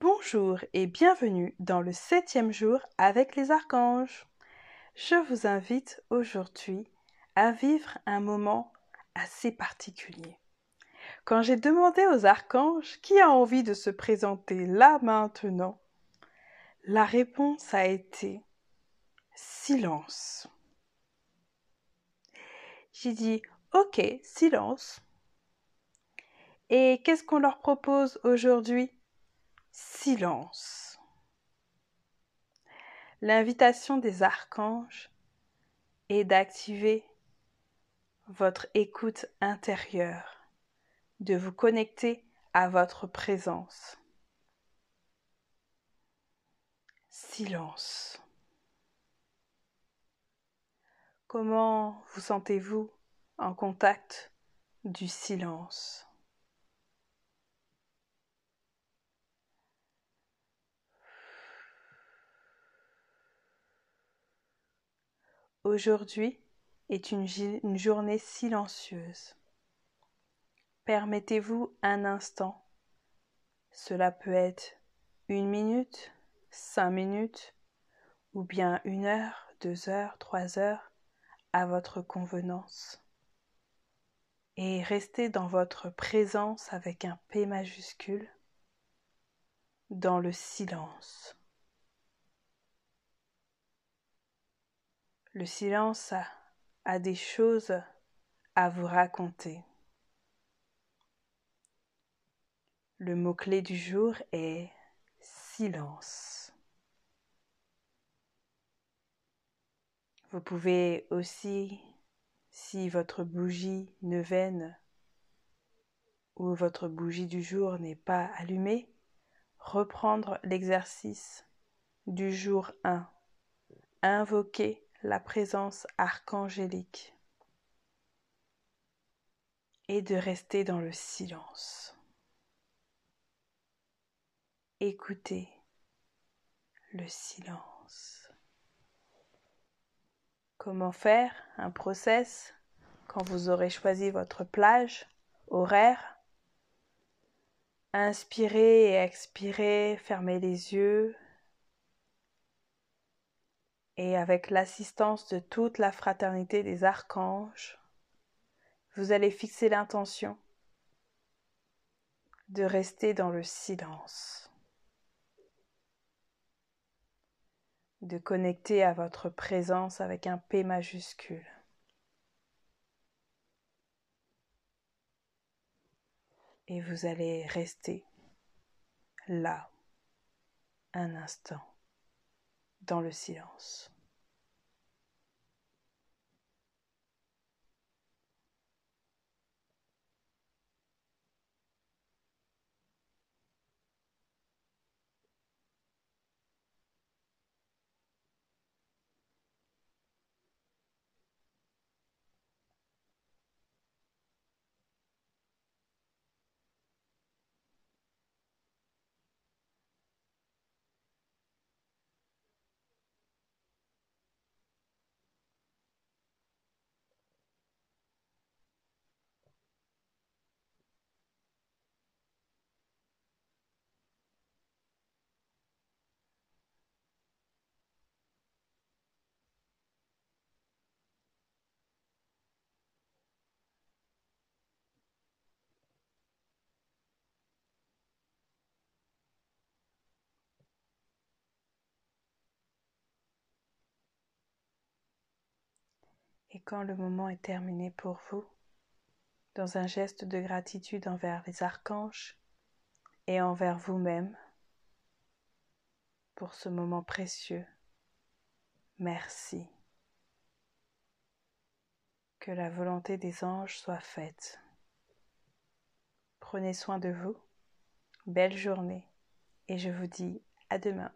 Bonjour et bienvenue dans le septième jour avec les archanges. Je vous invite aujourd'hui à vivre un moment assez particulier. Quand j'ai demandé aux archanges qui a envie de se présenter là maintenant, la réponse a été silence. J'ai dit ok, silence. Et qu'est-ce qu'on leur propose aujourd'hui? Silence. L'invitation des archanges est d'activer votre écoute intérieure, de vous connecter à votre présence. Silence. Comment vous sentez-vous en contact du silence? Aujourd'hui est une, journée silencieuse. Permettez-vous un instant. Cela peut être une minute, cinq minutes, ou bien une heure, deux heures, trois heures, à votre convenance. Et restez dans votre présence avec un P majuscule, dans le silence. Le silence a, des choses à vous raconter. Le mot-clé du jour est silence. Vous pouvez aussi, si votre bougie neuvaine ou votre bougie du jour n'est pas allumée, reprendre l'exercice du jour 1. Invoquer la présence archangélique et de rester dans le silence. Écoutez le silence. Comment faire un process quand vous aurez choisi votre plage horaire? Inspirez et expirez, fermez les yeux, et avec l'assistance de toute la fraternité des archanges, vous allez fixer l'intention de rester dans le silence, de connecter à votre présence avec un P majuscule. Et vous allez rester là un instant dans le silence. Quand le moment est terminé pour vous, dans un geste de gratitude envers les archanges et envers vous-même, pour ce moment précieux, merci. Que la volonté des anges soit faite. Prenez soin de vous, belle journée, et je vous dis à demain.